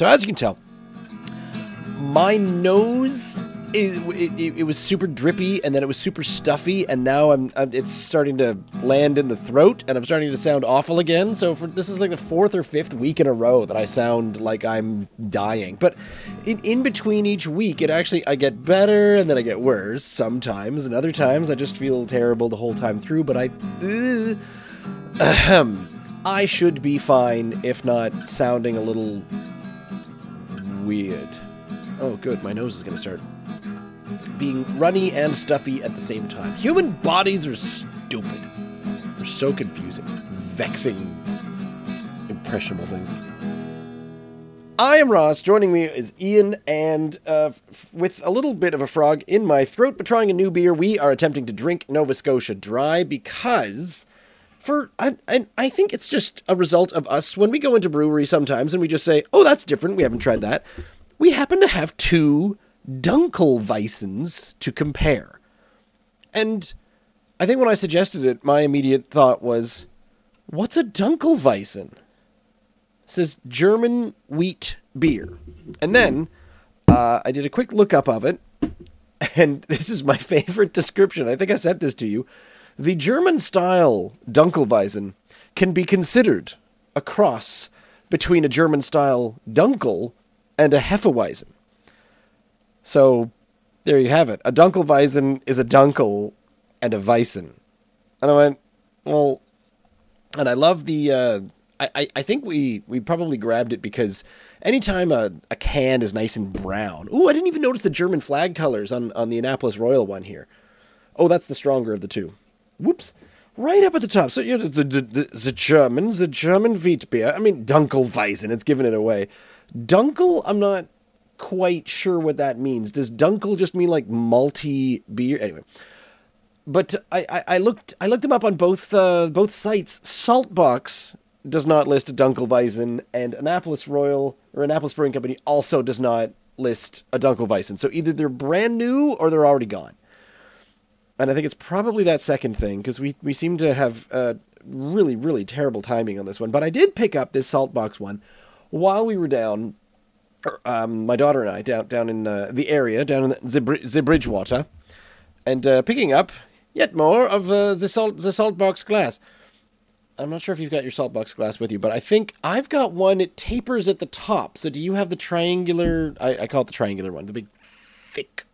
So as you can tell, my nose is it, it, it was super drippy and then it was super stuffy and now I'm, I'm it's starting to land in the throat and I'm starting to sound awful again. So for this is like the fourth or fifth week in a row that I sound like I'm dying. But in, in between each week, it actually I get better and then I get worse sometimes and other times I just feel terrible the whole time through. But I. Uh, ahem, I should be fine if not sounding a little weird. Oh, good. My nose is going to start being runny and stuffy at the same time. Human bodies are stupid. They're so confusing, vexing, impressionable things. I am Ross. Joining me is Ian, and uh, f- with a little bit of a frog in my throat, but trying a new beer, we are attempting to drink Nova Scotia Dry because for I, I, think it's just a result of us when we go into brewery sometimes and we just say, "Oh, that's different. We haven't tried that." We happen to have two Dunkelweizens to compare, and I think when I suggested it, my immediate thought was, "What's a Dunkelweizen?" It says German wheat beer, and then uh, I did a quick lookup of it, and this is my favorite description. I think I sent this to you. The German style Dunkelweizen can be considered a cross between a German style Dunkel and a Hefeweizen. So there you have it. A Dunkelweizen is a Dunkel and a Weizen. And I went, well, and I love the. Uh, I, I, think we, we probably grabbed it because anytime a, a can is nice and brown. Ooh, I didn't even notice the German flag colors on, on the Annapolis Royal one here. Oh, that's the stronger of the two. Whoops. Right up at the top. So, you know, the, the, the, the German, the German wheat beer. I mean, Dunkelweizen, it's giving it away. Dunkel, I'm not quite sure what that means. Does Dunkel just mean like malty beer? Anyway. But I, I, I looked I looked them up on both uh, both sites. Saltbox does not list a Dunkelweizen, and Annapolis Royal or Annapolis Brewing Company also does not list a Dunkelweizen. So either they're brand new or they're already gone. And I think it's probably that second thing because we, we seem to have uh, really, really terrible timing on this one. But I did pick up this Saltbox one while we were down, um, my daughter and I, down, down in uh, the area, down in the, the, the Bridgewater, and uh, picking up yet more of uh, the, salt, the Saltbox glass. I'm not sure if you've got your Saltbox glass with you, but I think I've got one. It tapers at the top. So do you have the triangular? I, I call it the triangular one, the big, thick,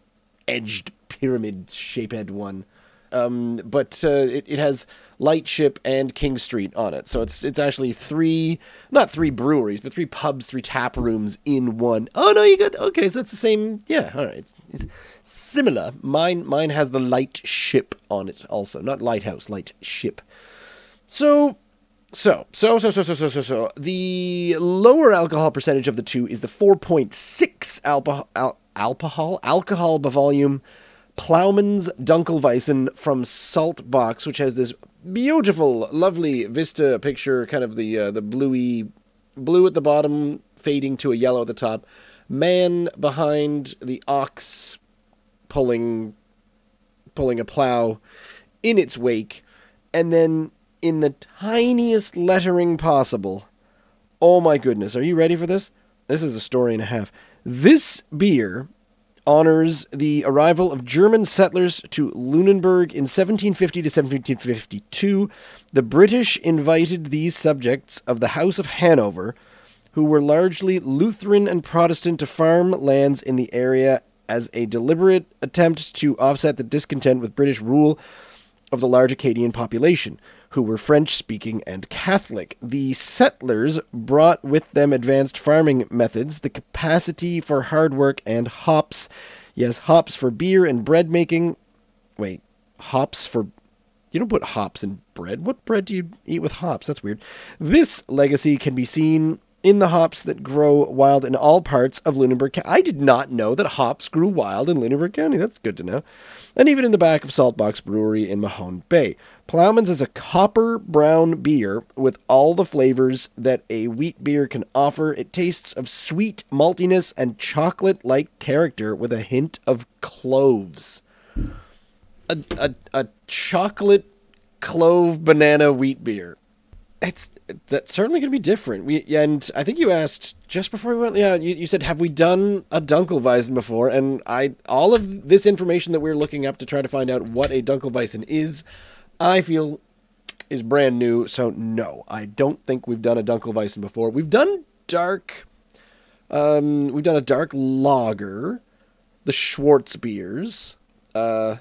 edged pyramid shaped one. Um, but uh, it, it has Lightship and King Street on it. So it's it's actually three, not three breweries, but three pubs, three tap rooms in one. Oh no, you got okay. So it's the same. Yeah, all right. It's, it's similar. Mine mine has the Lightship on it also, not Lighthouse, Lightship. So so, so, so, so, so, so, so, so. The lower alcohol percentage of the two is the 4.6 alcohol, al- alcohol, alcohol by volume Plowman's Dunkelweizen from Saltbox, which has this beautiful, lovely vista picture, kind of the uh, the bluey blue at the bottom, fading to a yellow at the top. Man behind the ox pulling pulling a plow in its wake, and then in the tiniest lettering possible. Oh my goodness, are you ready for this? This is a story and a half. This beer honors the arrival of German settlers to Lunenburg in 1750 to 1752. The British invited these subjects of the House of Hanover, who were largely Lutheran and Protestant, to farm lands in the area as a deliberate attempt to offset the discontent with British rule of the large Acadian population, who were French speaking and Catholic. The settlers brought with them advanced farming methods, the capacity for hard work, and hops. Yes, hops for beer and bread making. Wait, hops for. You don't put hops in bread. What bread do you eat with hops? That's weird. This legacy can be seen in the hops that grow wild in all parts of Lunenburg County. I did not know that hops grew wild in Lunenburg County. That's good to know. And even in the back of Saltbox Brewery in Mahone Bay. Plowman's is a copper brown beer with all the flavors that a wheat beer can offer. It tastes of sweet maltiness and chocolate like character with a hint of cloves. A, a, a chocolate clove banana wheat beer. it's that's certainly going to be different. We and I think you asked just before we went. Yeah, you, you said have we done a Dunkelweizen before? And I all of this information that we're looking up to try to find out what a Dunkelweizen is, I feel is brand new. So no, I don't think we've done a Dunkelweizen before. We've done dark. Um, we've done a dark lager, the Schwarz beers. Uh,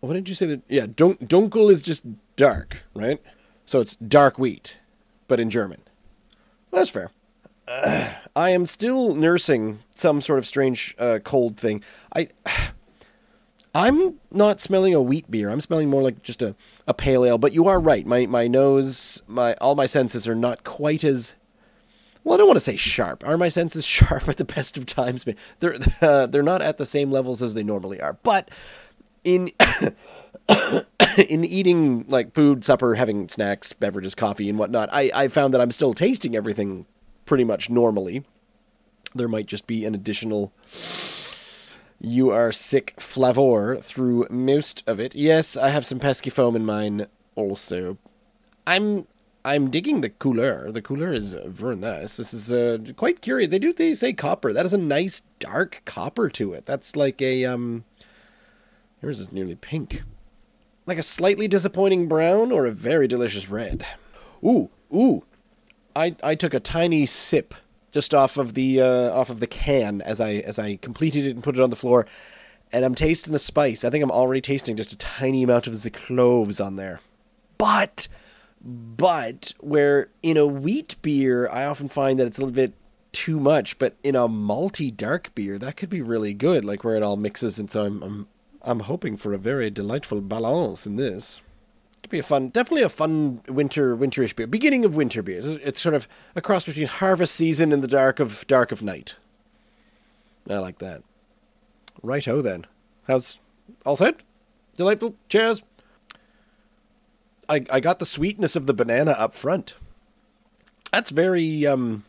what did you say that? Yeah, Dun- Dunkel is just dark, right? So it's dark wheat, but in German. That's fair. Uh, I am still nursing some sort of strange uh, cold thing. I, I'm not smelling a wheat beer. I'm smelling more like just a, a pale ale. But you are right. My my nose, my all my senses are not quite as well, I don't want to say sharp. Are my senses sharp at the best of times? They're uh, they're not at the same levels as they normally are. But in in eating like food, supper, having snacks, beverages, coffee, and whatnot, I, I found that I'm still tasting everything pretty much normally. There might just be an additional you are sick flavor through most of it. Yes, I have some pesky foam in mine also. I'm I'm digging the cooler. The cooler is very nice. This is uh, quite curious. They do they say copper. That is a nice dark copper to it. That's like a um. Yours is nearly pink like a slightly disappointing brown or a very delicious red. Ooh, ooh. I I took a tiny sip just off of the uh, off of the can as I as I completed it and put it on the floor, and I'm tasting the spice. I think I'm already tasting just a tiny amount of the cloves on there. But but where in a wheat beer I often find that it's a little bit too much, but in a malty dark beer that could be really good, like where it all mixes and so I'm I'm I'm hoping for a very delightful balance in this. Be a fun, definitely a fun winter, winterish beer. Beginning of winter beer. It's sort of a cross between harvest season and the dark of dark of night. I like that. Righto then. How's all set? Delightful. Cheers. I I got the sweetness of the banana up front. That's very um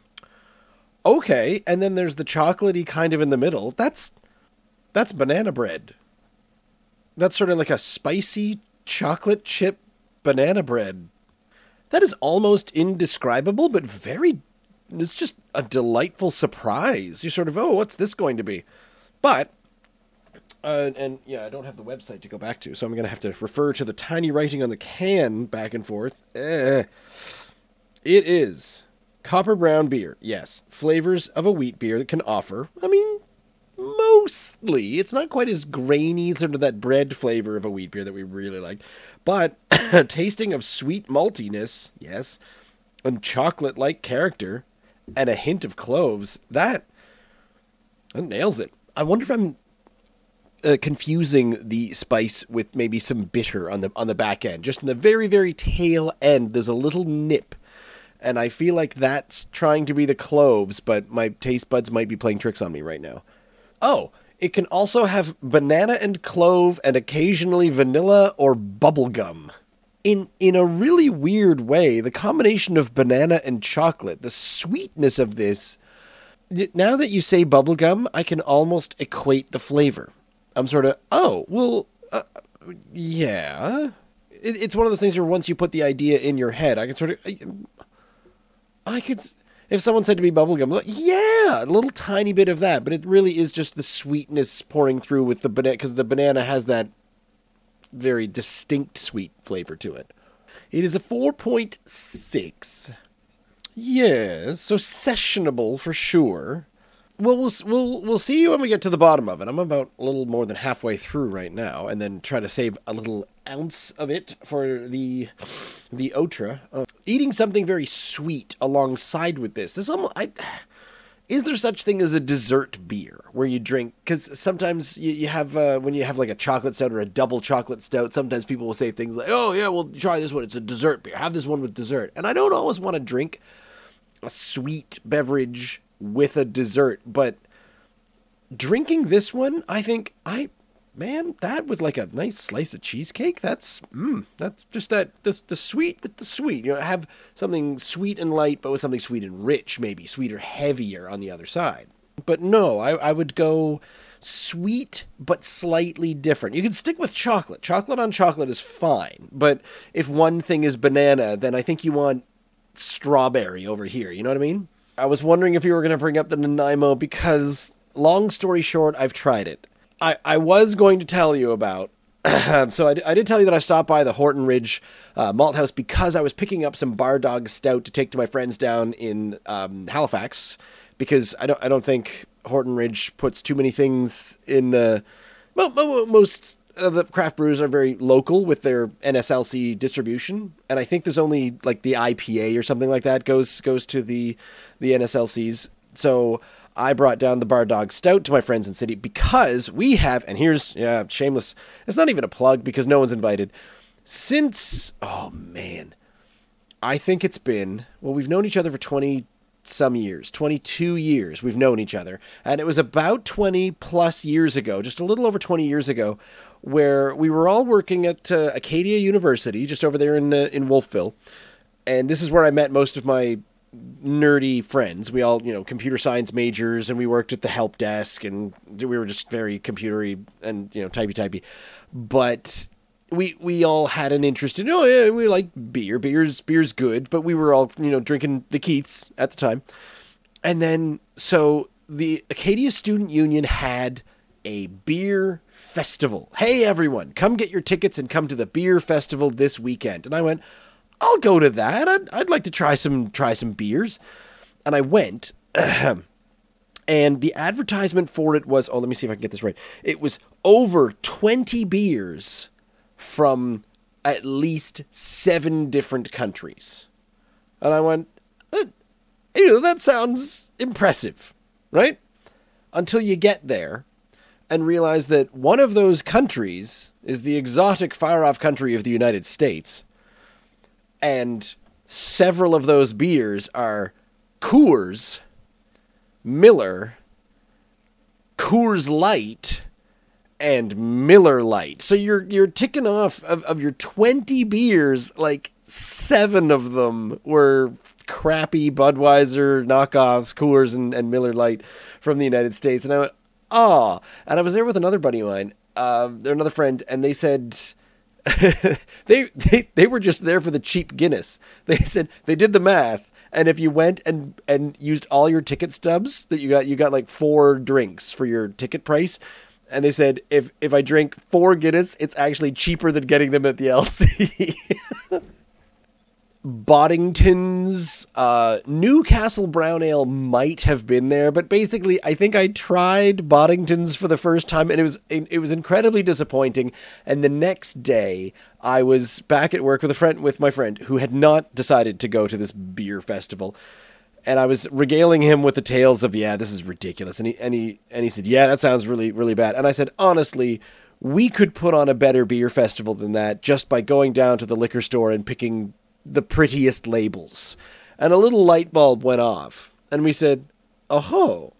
okay, and then there's the chocolatey kind of in the middle. That's that's banana bread that's sort of like a spicy chocolate chip banana bread. That is almost indescribable, but very. It's just a delightful surprise. You're sort of, oh, what's this going to be? But, uh, and yeah, I don't have the website to go back to, so I'm going to have to refer to the tiny writing on the can back and forth. Eh. It is copper brown beer, yes. Flavors of a wheat beer that can offer, I mean, mostly. It's not quite as grainy, sort of that bread flavor of a wheat beer that we really like, but a tasting of sweet maltiness, yes, and chocolate like character, and a hint of cloves. That, that nails it. I wonder if I'm uh, confusing the spice with maybe some bitter on the on the back end. Just in the very very tail end, there's a little nip, and I feel like that's trying to be the cloves, but my taste buds might be playing tricks on me right now. Oh, it can also have banana and clove and occasionally vanilla or bubblegum. In in a really weird way, the combination of banana and chocolate, the sweetness of this now that you say bubblegum, I can almost equate the flavor. I'm sort of, oh, well, uh, yeah. It, it's one of those things where once you put the idea in your head, I can sort of, I, I could, if someone said to me bubblegum, like, yeah, a little tiny bit of that, but it really is just the sweetness pouring through with the banana because the banana has that very distinct sweet flavor to it. It is a 4.6. Yes, so sessionable for sure. Well, we'll we'll we'll see you when we get to the bottom of it. I'm about a little more than halfway through right now, and then try to save a little ounce of it for the the otra. Uh, eating something very sweet alongside with this. This almost I. Is there such thing as a dessert beer where you drink? Because sometimes you, you have uh, when you have like a chocolate stout or a double chocolate stout. Sometimes people will say things like, "Oh yeah, well try this one. It's a dessert beer. Have this one with dessert." And I don't always want to drink a sweet beverage with a dessert, but drinking this one, I think I man, that with like a nice slice of cheesecake, that's mm, that's just that the the sweet with the sweet. You know, have something sweet and light, but with something sweet and rich, maybe sweeter, heavier on the other side. But no, I, I would go sweet but slightly different. You can stick with chocolate. Chocolate on chocolate is fine, but if one thing is banana, then I think you want strawberry over here. You know what I mean? I was wondering if you were going to bring up the Nanaimo because, long story short, I've tried it. I, I was going to tell you about. so I, I, did tell you that I stopped by the Horton Ridge uh, Malt House because I was picking up some Bar Dog Stout to take to my friends down in um, Halifax because I don't I don't think Horton Ridge puts too many things in. Uh, most of the craft brewers are very local with their NSLC distribution, and I think there's only like the IPA or something like that goes goes to the the NSLCs. So I brought down the Bar Dog Stout to my friends in city because we have, and here's yeah, shameless. It's not even a plug because no one's invited. Since oh man, I think it's been well, we've known each other for twenty some years, 22 years we've known each other. And it was about 20 plus years ago, just a little over 20 years ago, where we were all working at uh, Acadia University, just over there in, uh, in Wolfville. And this is where I met most of my nerdy friends. We all, you know, computer science majors, and we worked at the help desk, and we were just very computery and, you know, typey typey. But we we all had an interest in oh yeah we like beer. Beer's beer's good. But we were all you know drinking the Keith's at the time. And then so the Acadia Student Union had a beer festival. Hey everyone come get your tickets and come to the beer festival this weekend. And I went I'll go to that I'd, I'd like to try some try some beers and I went and the advertisement for it was oh let me see if I can get this right it was over 20 beers from at least seven different countries. And I went, you know, that sounds impressive, right? Until you get there and realize that one of those countries is the exotic far off country of the United States. And several of those beers are Coors, Miller, Coors Light, and Miller Light. So you're you're ticking off of, of your 20 beers, like seven of them were crappy Budweiser knockoffs, Coors and, and Miller Light from the United States. And I went, oh. And I was there with another buddy of mine, uh, another friend, and they said they, they they were just there for the cheap Guinness. They said they did the math. And if you went and, and used all your ticket stubs that you got, you got like four drinks for your ticket price and they said if if I drink four Guinness, it's actually cheaper than getting them at the LC. Boddington's uh, Newcastle Brown Ale might have been there, but basically, I think I tried Boddington's for the first time, and it was it was incredibly disappointing. And the next day, I was back at work with a friend with my friend who had not decided to go to this beer festival, and I was regaling him with the tales of yeah, this is ridiculous, and he and he and he said yeah, that sounds really really bad, and I said honestly, we could put on a better beer festival than that just by going down to the liquor store and picking the prettiest labels, and a little light bulb went off, and we said, oh.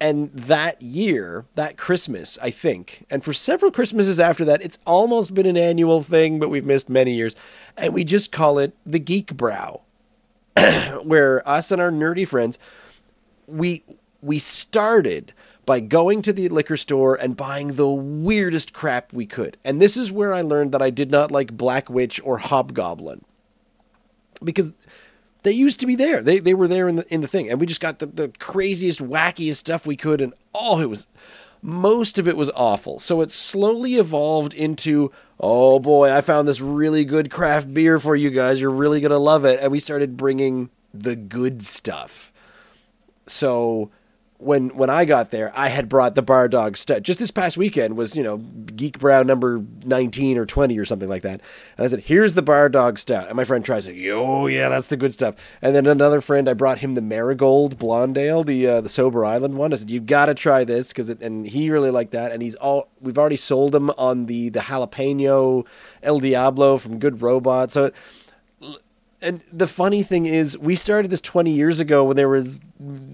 And that year, that Christmas, I think, and for several Christmases after that, it's almost been an annual thing, but we've missed many years. And we just call it the Geek Brow where us and our nerdy friends, we we started by going to the liquor store and buying the weirdest crap we could. And this is where I learned that I did not like Black Witch or Hobgoblin. Because they used to be there. They they were there in the in the thing. And we just got the, the craziest, wackiest stuff we could and oh it was most of it was awful. So it slowly evolved into, oh boy, I found this really good craft beer for you guys. You're really going to love it. And we started bringing the good stuff. So when when I got there, I had brought the Bar Dog Stout. Just this past weekend was you know Geek Brown number nineteen or twenty or something like that. And I said, "Here's the Bar Dog Stout." And my friend tries it. "Oh yeah, that's the good stuff." And then another friend, I brought him the Marigold Blonde Ale, the uh, the Sober Island one. I said, "You've got to try this because," it." and he really liked that. And he's all we've already sold him on the the jalapeno El Diablo from Good Robot. So and the funny thing is, we started this 20 years ago when there was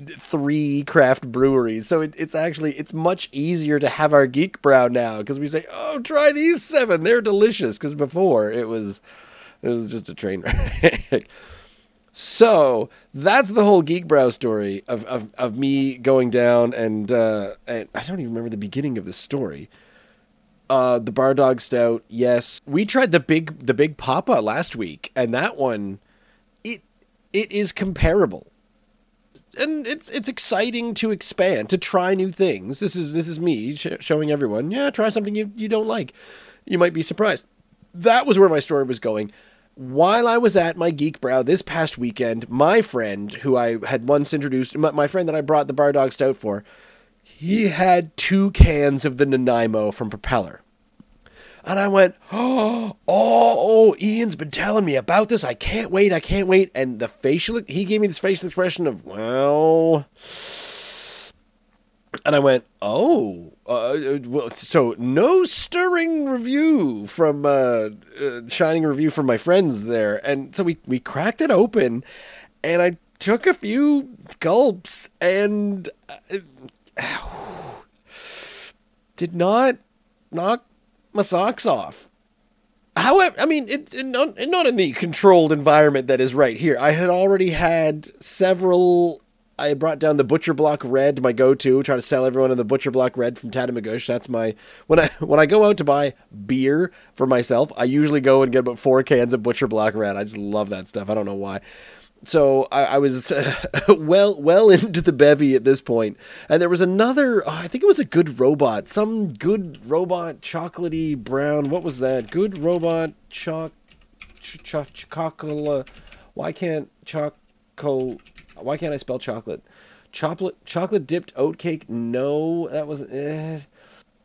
three craft breweries. So it, it's actually it's much easier to have our geek brow now because we say, "Oh, try these seven; they're delicious." Because before it was it was just a train wreck. so that's the whole geek brow story of of, of me going down and, uh, and I don't even remember the beginning of the story. Uh, the bar dog stout, yes. We tried the big the big papa last week, and that one, it it is comparable. And it's it's exciting to expand, to try new things. This is this is me sh- showing everyone, yeah, try something you, you don't like. You might be surprised. That was where my story was going. While I was at my Geek Brow this past weekend, my friend, who I had once introduced, my, my friend that I brought the Bar Dog Stout for, he had two cans of the Nanaimo from Propeller. And I went, oh, oh, Ian's been telling me about this. I can't wait. I can't wait. And the facial, he gave me this facial expression of, well, and I went, oh, uh, well, so no stirring review from uh, uh, shining review from my friends there, and so we we cracked it open, and I took a few gulps and uh, did not knock my socks off. However, I mean, it, it not, not in the controlled environment that is right here. I had already had several I brought down the Butcher Block Red, my go-to. Try to sell everyone on the Butcher Block Red from Tatamagouche. That's my when I when I go out to buy beer for myself, I usually go and get about four cans of Butcher Block Red. I just love that stuff. I don't know why. So I, I was uh, well well into the bevy at this point, and there was another. Oh, I think it was a good robot, some good robot, chocolatey brown. What was that? Good robot, choc, ch- ch- chocolate. Why can't choco? Why can't I spell chocolate? Chocolate chocolate dipped oat cake. No, that was. Eh.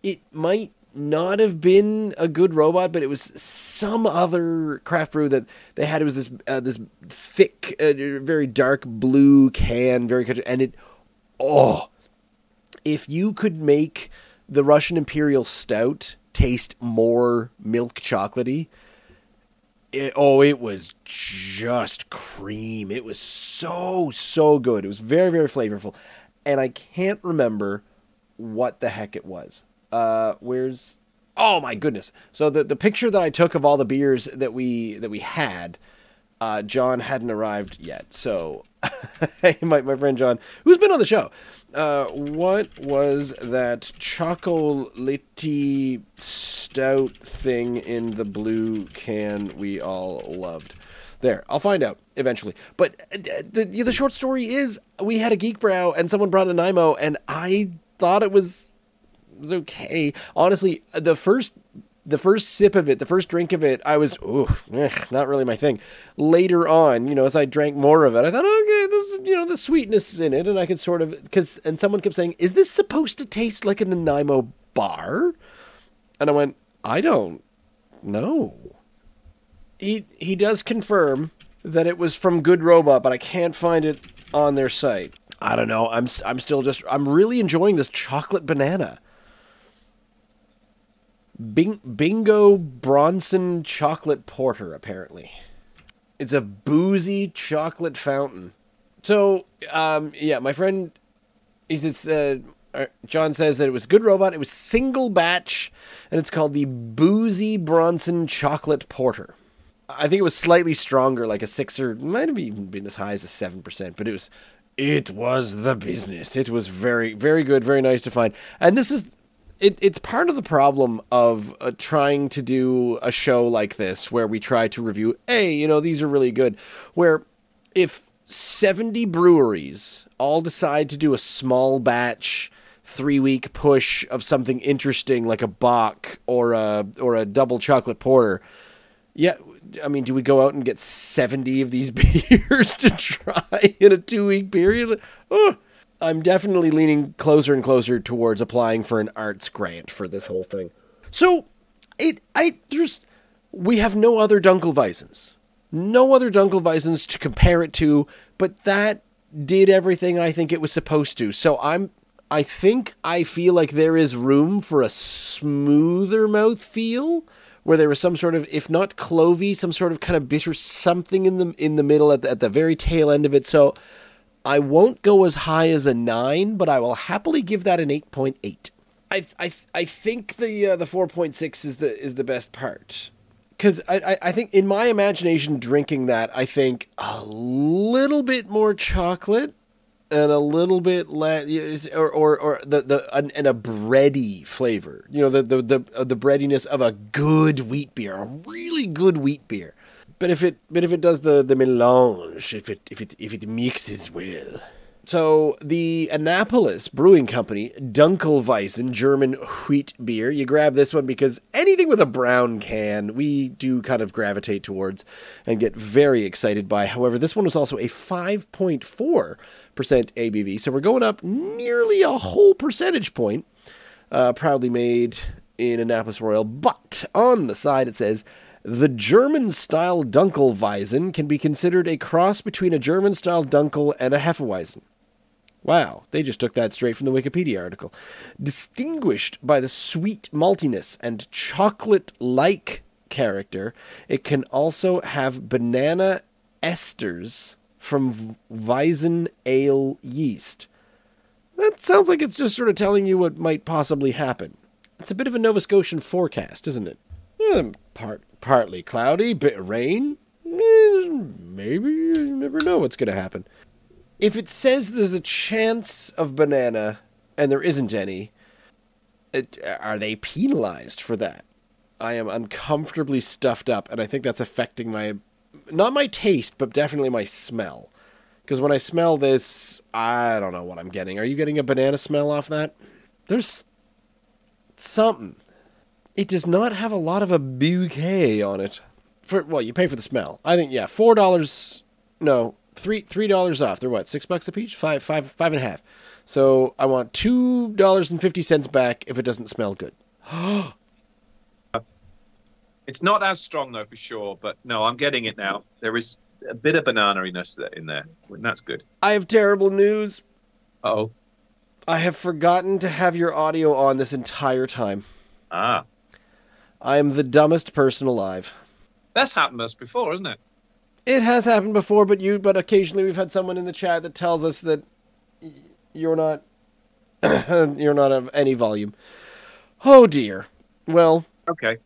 It might not have been a good robot, but it was some other craft brew that they had. It was this uh, this thick, uh, very dark blue can, very and it. Oh, if you could make the Russian Imperial Stout taste more milk chocolatey, it, oh, it was just cream. It was so, so good. It was very, very flavorful. And I can't remember what the heck it was. Uh, where's oh my goodness. So the, the picture that I took of all the beers that we that we had, uh, John hadn't arrived yet. So my, my friend John, who's been on the show, uh, what was that chocolatey stout thing in the blue can we all loved? There, I'll find out eventually. But uh, the the short story is we had a geek brow and someone brought a Nanaimo and I thought it was was okay. Honestly, the first the first sip of it, the first drink of it, I was, ooh, not really my thing. Later on, you know, as I drank more of it, I thought, okay, this, you know, the sweetness in it, and I could sort of, because, and someone kept saying, is this supposed to taste like a Nanaimo bar? And I went, I don't know. He he does confirm that it was from Good Robot, but I can't find it on their site. I don't know. I'm I'm still just I'm really enjoying this chocolate banana. Bing, Bingo Bronson Chocolate Porter, apparently. It's a boozy chocolate fountain. So, um, yeah, my friend, he says, uh, John says that it was good robot. It was single batch, and it's called the Boozy Bronson Chocolate Porter. I think it was slightly stronger, like a six or might have even been as high as a seven percent, but it was it was the business. It was very, very good, very nice to find. And this is it, it's part of the problem of uh, trying to do a show like this where we try to review, hey, you know, these are really good. Where if 70 breweries all decide to do a small batch three week push of something interesting like a Bock or a or a double chocolate porter, yeah, I mean, do we go out and get 70 of these beers to try in a two week period? Oh, I'm definitely leaning closer and closer towards applying for an arts grant for this whole thing. So, it I just we have no other Dunkelweizens, no other Dunkelweizens to compare it to, but that did everything I think it was supposed to. So I'm I think I feel like there is room for a smoother mouth feel where there was some sort of, if not clovey, some sort of kind of bitter something in the in the middle at the, at the very tail end of it. So I won't go as high as a nine, but I will happily give that an eight point eight. I I I think the uh, the four point six is the is the best part. Because I, I think in my imagination drinking that I think a little bit more chocolate and a little bit less or or, or the the and a bready flavor. You know the the the, uh, the breadiness of a good wheat beer a really good wheat beer But if it but if it does the the melange, if it if it if it mixes well. So the Annapolis Brewing Company, Dunkelweizen German wheat beer. You grab this one because anything with a brown can, we do kind of gravitate towards and get very excited by. However, this one was also a 5.4% ABV, so we're going up nearly a whole percentage point. Uh, proudly made in Annapolis Royal, but on the side it says the German style Dunkelweizen can be considered a cross between a German style Dunkel and a Hefeweizen. Wow, they just took that straight from the Wikipedia article. Distinguished by the sweet maltiness and chocolate like character, it can also have banana esters from Weizen ale yeast. That sounds like it's just sort of telling you what might possibly happen. It's a bit of a Nova Scotian forecast, isn't it? Part, partly cloudy, bit of rain. Eh, maybe you never know what's going to happen if it says there's a chance of banana and there isn't any, it, are they penalized for that? I am uncomfortably stuffed up, and I think that's affecting my not my taste, but definitely my smell. Because when I smell this, I don't know what I'm getting. Are you getting a banana smell off that? There's something. It does not have a lot of a bouquet on it. For well, you pay for the smell. I think yeah, four dollars. No, three three dollars off. They're what six bucks a piece? Five five five and a half. So I want two dollars and fifty cents back if it doesn't smell good. it's not as strong though for sure, but no, I'm getting it now. There is a bit of banana-iness in there, and that's good. I have terrible news. Oh, I have forgotten to have your audio on this entire time. Ah, I am the dumbest person alive. That's happened to us before, isn't it? It has happened before, but you but occasionally we've had someone in the chat that tells us that you're not you're not of any volume. Oh dear. Well, okay.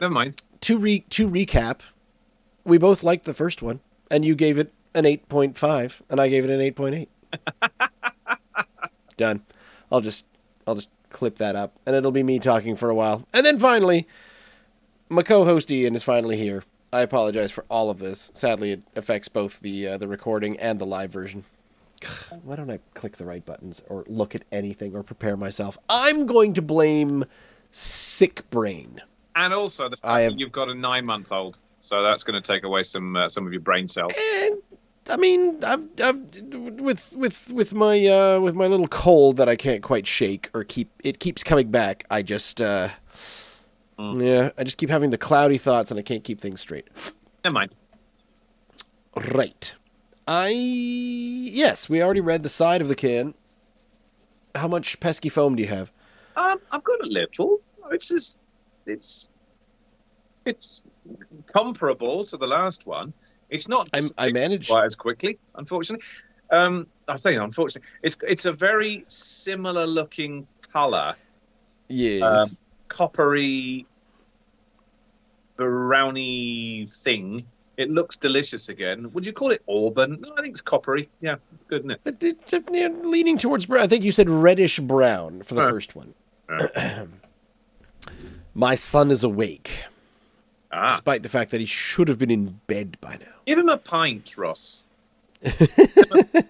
Never mind. To re to recap, we both liked the first one, and you gave it an 8.5, and I gave it an 8.8. Done. I'll just I'll just clip that up, and it'll be me talking for a while, and then finally, my co-host Ian is finally here. I apologize for all of this. Sadly, it affects both the uh, the recording and the live version. Why don't I click the right buttons or look at anything or prepare myself? I'm going to blame sick brain. And also the fact have, that you've got a nine month old, so that's going to take away some uh, some of your brain cells. And, I mean, I've, I've with with with my uh, with my little cold that I can't quite shake or keep it keeps coming back. I just uh, Mm. Yeah, I just keep having the cloudy thoughts and I can't keep things straight. Never mind. Right. I yes, we already read the side of the can. How much pesky foam do you have? Um, I've got a little. It's just, it's it's comparable to the last one. It's not. I managed quite as quickly, unfortunately. Um, I say unfortunately, it's it's a very similar looking color. Yes. Um, coppery browny thing. It looks delicious again. Would you call it auburn? No, I think it's coppery. Yeah, it's good, isn't it? It's leaning towards brown. I think you said reddish brown for the first one. My son is awake. Ah. Despite the fact that he should have been in bed by now. Give him a pint, Ross.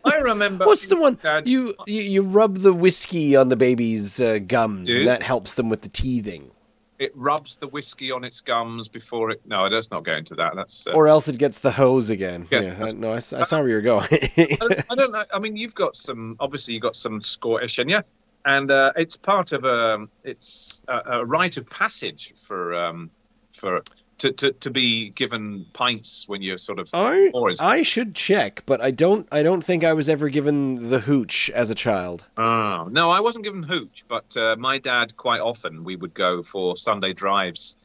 I remember. What's the one you, you you rub the whiskey on the baby's uh, gums, Dude. and that helps them with the teething. It rubs the whiskey on its gums before it. No, let's not go into that. That's uh... or else it gets the hose again. Yes, yeah, I, no, I, I, saw where you're going. I, don't, I, don't, know. I mean, you've got some. Obviously, you've got some Scottish in you, and uh, it's part of a. It's a, a rite of passage for um, for to, to, to be given pints when you're sort of I, I should check, but I don't I don't think I was ever given the hooch as a child. Oh no, I wasn't given hooch, but uh, my dad quite often we would go for Sunday drives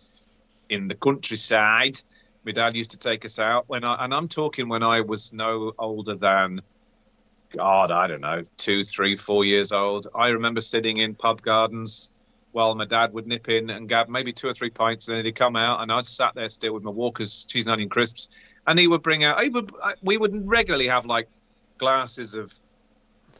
in the countryside. My dad used to take us out when I and I'm talking when I was no older than God, I don't know, two, three, four years old. I remember sitting in pub gardens while my dad would nip in and grab maybe two or three pints, and then he'd come out, and I'd sat there still with my Walker's cheese and onion crisps, and he would bring out. He would. We would regularly have like glasses of.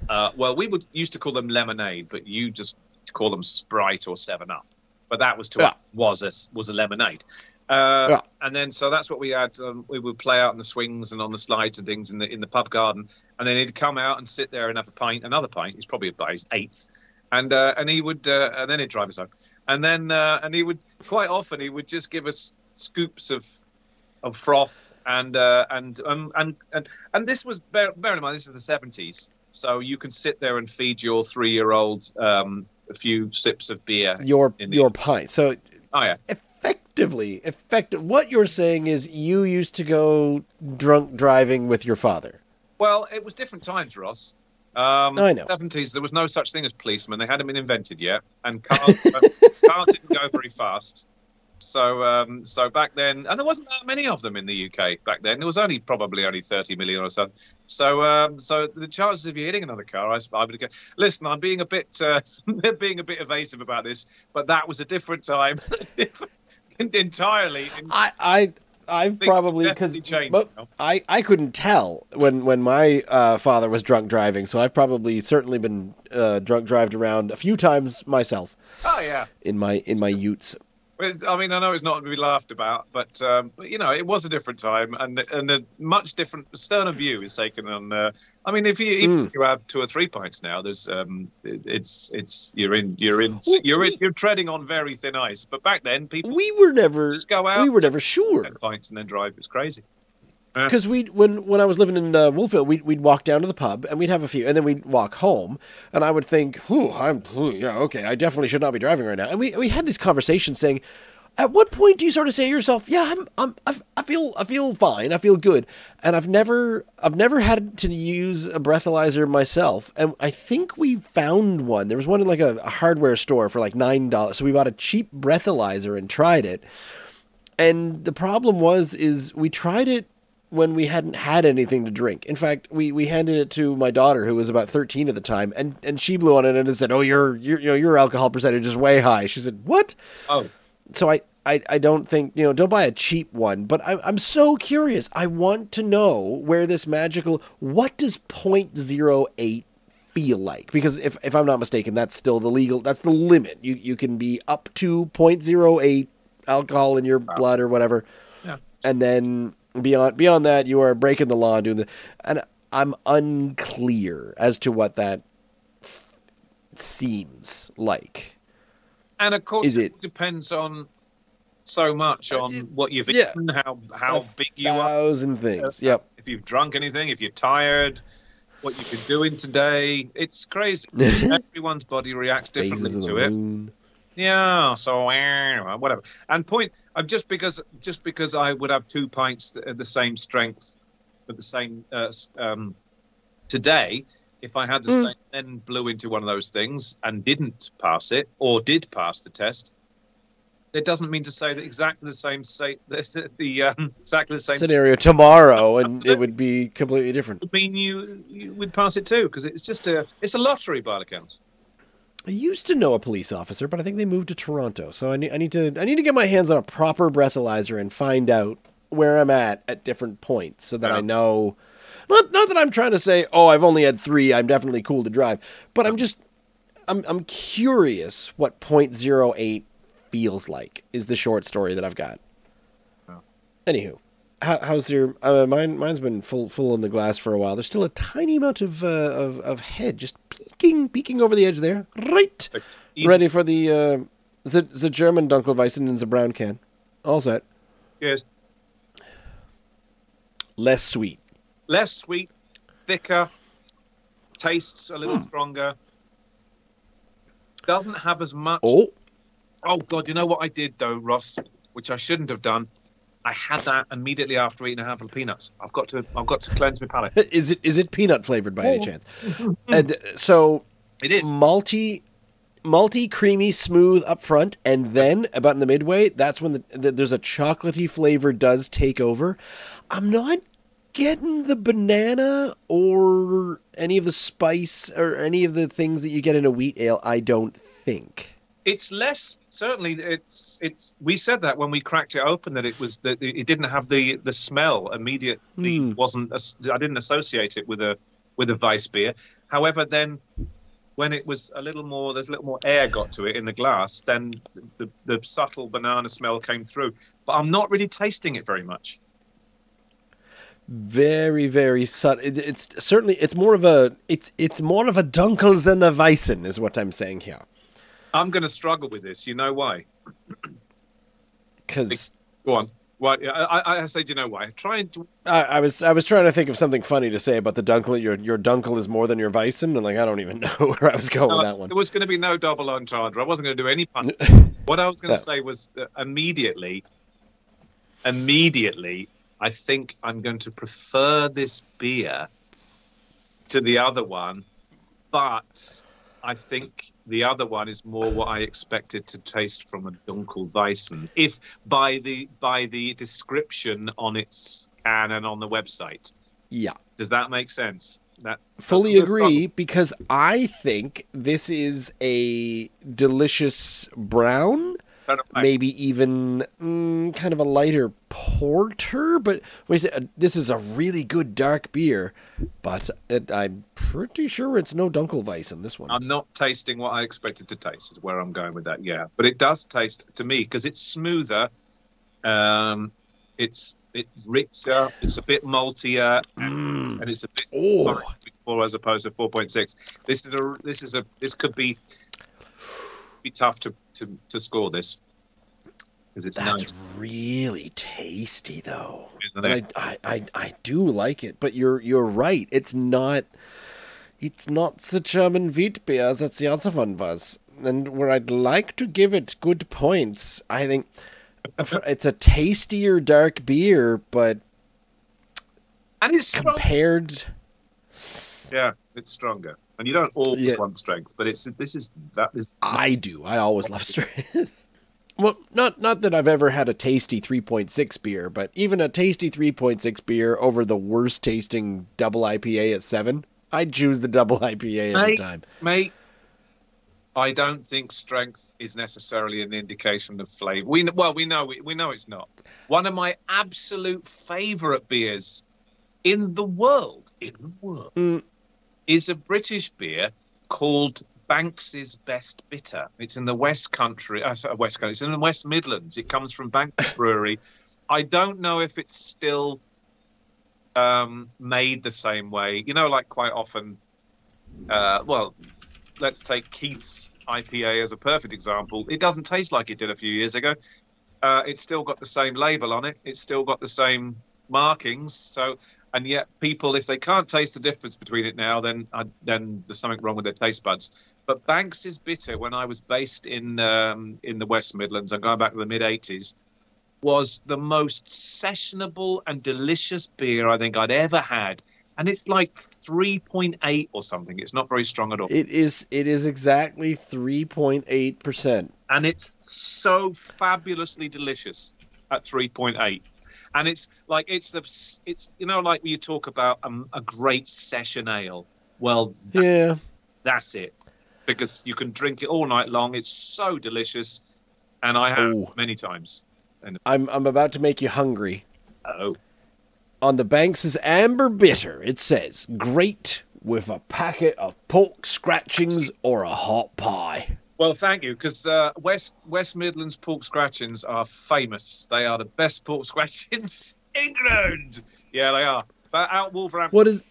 Uh, well, we would used to call them lemonade, but you just call them Sprite or Seven Up. But that was to yeah. was a was a lemonade, Uh, Yeah. And then so that's what we had. Um, we would play out on the swings and on the slides and things in the in the pub garden. And then he'd come out and sit there and have a pint, another pint. He's probably about his eighth, and uh, and he would uh, and then he'd drive us home. And then uh, and he would quite often he would just give us scoops of of froth and uh, and um, and and and this was bear, bear in mind this is the seventies, so you can sit there and feed your three year old um, a few sips of beer. Your the- your pint. So Oh yeah, effectively, effective. What you're saying is you used to go drunk driving with your father. well it was different times, Ross. Um, I know. Seventies, there was no such thing as policemen. They hadn't been invented yet, and cars, uh, cars didn't go very fast. So, um, so back then, and there wasn't that many of them in the UK back then. There was only probably only thirty million or so. So, um, so the chances of you hitting another car, I, I would get. Listen, I'm being a bit, uh, being a bit evasive about this, but that was a different time, entirely. I I I've probably because changed, you know? I I couldn't tell when when my uh, father was drunk driving. So I've probably certainly been uh, drunk drived around a few times myself Oh yeah. in my in my Utes. I mean, I know it's not to be laughed about, but um, but you know, it was a different time, and and a much different sterner view is taken on. Uh, I mean, if you even Mm. if you have two or three pints now, there's um, it, it's it's you're in you're in Well, you're in, we- you're treading on very thin ice. But back then, people We were never just go out, we were never sure. pints, and then drive. It's crazy. Because we when when I was living in uh, Wolfville, we'd we'd walk down to the pub and we'd have a few, and then we'd walk home, and I would think, "Whew, I'm yeah okay, I definitely should not be driving right now." And we we had these conversations saying, at what point do you sort of say to yourself, "Yeah, I'm I'm I I feel I feel fine, I feel good," and I've never I've never had to use a breathalyzer myself, and I think we found one. There was one in like a, a hardware store for like nine dollars, so we bought a cheap breathalyzer and tried it. And the problem was is we tried it when we hadn't had anything to drink. In fact, we, we handed it to my daughter who was about 13 at the time and, and she blew on it and said, "Oh, your your you know, your alcohol percentage is way high." She said, "What?" Oh, So I I, I don't think, you know, don't buy a cheap one, but I'm, I'm so curious. I want to know where this magical, what does 0.08 feel like? Because if, if I'm not mistaken, that's still the legal, that's the limit. You, you can be up to 0.08 alcohol in your blood or whatever. Yeah. And then beyond, beyond that, you are breaking the law and doing the, and I'm unclear as to what that f- seems like. and of course, Is it- depends on so much on it- what you've yeah. eaten, how how big you are. thousand things. Yep. If you've drunk anything, if you're tired, what you've been doing today. It's crazy. Everyone's body reacts differently Phases of the to it. moon. Yeah. So eh, whatever. And point. I'm just because just because I would have two pints at the same strength, at the same uh, um, today. If I had the Mm. same, then blew into one of those things and didn't pass it, or did pass the test, it doesn't mean to say that exactly the same say the, the um, exactly the same scenario tomorrow, and it would be completely different. would mean you, you would pass it too because it's just a it's a lottery by all accounts. I used to know a police officer, but I think they moved to Toronto. So I need, I need to I need to get my hands on a proper breathalyzer and find out where I'm at at different points, so that Yeah. I know. Not not that I'm trying to say, oh, I've only had three. I'm definitely cool to drive, but I'm just I'm I'm curious what .08 feels like. Is the short story that I've got. Yeah. Anywho. How, how's your uh, mine? Mine's been full full in the glass for a while. There's still a tiny amount of uh, of of head just peeking peeking over the edge there. Right, easy- ready for the uh, the the German Dunkelweizen in the brown can. All set. Yes. Less sweet. Less sweet, thicker, tastes a Hmm. little stronger. Doesn't have as much. Oh, Oh God! You know what I did though, Ross, which I shouldn't have done. I had that immediately after eating a handful of peanuts. I've got to. I've got to cleanse my palate. is it is it peanut flavored by any Oh. chance? and uh, so It is. malty, malty, creamy, smooth up front, and then about in the midway, that's when the, the, there's a chocolatey flavor does take over. I'm not getting the banana or any of the spice or any of the things that you get in a wheat ale. I don't think. It's less. Certainly, it's it's. We said that when we cracked it open that it was that it didn't have the the smell immediately. Hmm. wasn't. as- I didn't associate it with a with a Weiss beer. However, then when it was a little more, there's a little more air got to it in the glass, then the, the subtle banana smell came through. But I'm not really tasting it very much. Very, very subtle. It, it's certainly it's more of a it's it's more of a Dunkels than a Weizen, is what I'm saying here. I'm going to struggle with this. You know why? Because Go on. Well, I, I, do you know why? Try and I, I was I was trying to think of something funny to say about the Dunkel. Your your Dunkel is more than your Weizen, and like I don't even know where I was going with that one. There was going to be no double entendre. I wasn't going to do any pun. what I was going No. to say was immediately, immediately, I think I'm going to prefer this beer to the other one, but I think the other one is more what I expected to taste from a Dunkel Weizen, if by the by the description on its can and on the website. Yeah. Does that make sense? That's fully that's- agree because I think this is a delicious brown, I don't know. Maybe even mm, kind of a lighter porter. But when you say, uh, this is a really good dark beer, but it, I'm pretty sure it's no Dunkelweizen this one. I'm not tasting what I expected to taste. Is where I'm going with that. Yeah, but it does taste to me because it's smoother. Um, it's it's richer. It's a bit maltier, and, and it's a bit Oh. four as opposed to four point six. This is a this is a this could be be tough to to, to score this because it's That's nice. really tasty, though. Isn't And it? I, I, I, I do like it, but you're you're right. It's not it's not the German wheat beer that the other one was. And where I'd like to give it good points, I think it's a tastier dark beer, but And it's strong. Compared, Yeah, it's stronger. And you don't always Yeah. want strength, but it's this is that is I do. I always love strength. Well, not not that I've ever had a tasty 3.6 beer, but even a tasty 3.6 beer over the worst tasting double IPA at 7, I'd choose the double IPA every Mate. time. Mate, I don't think strength is necessarily an indication of flavour. We well, we know we, we know it's not. One of my absolute favourite beers in the world, in the world, Mm. Is a British beer called Banks's Best Bitter. It's in the West Country, uh, West Country. It's in the West Midlands. It comes from Banks Brewery. I don't know if it's still um, made the same way. You know, like quite often. Uh, well, let's take Keith's IPA as a perfect example. It doesn't taste like it did a few years ago. Uh, it's still got the same label on it. It's still got the same markings. So, and yet people, if they can't taste the difference between it now, then uh, then there's something wrong with their taste buds. But Banks's Bitter. When I was based in um, in the West Midlands, and going back to the mid '80s, was the most sessionable and delicious beer I think I'd ever had. And it's like 3.8 or something. It's not very strong at all. It is it is exactly 3.8%. and it's so fabulously delicious at 3.8 and it's like it's the it's you know like when you talk about um, a great session ale well Yeah. that's it because you can drink it all night long it's so delicious and i have Oh. many times And I'm I'm about to make you hungry. oh On the Banks' is Amber Bitter, it says, "Great with a packet of pork scratchings or a hot pie." Well thank you because uh, west west midlands pork scratchings are famous they are the best pork scratchings in england yeah they are but out wolverhampton What is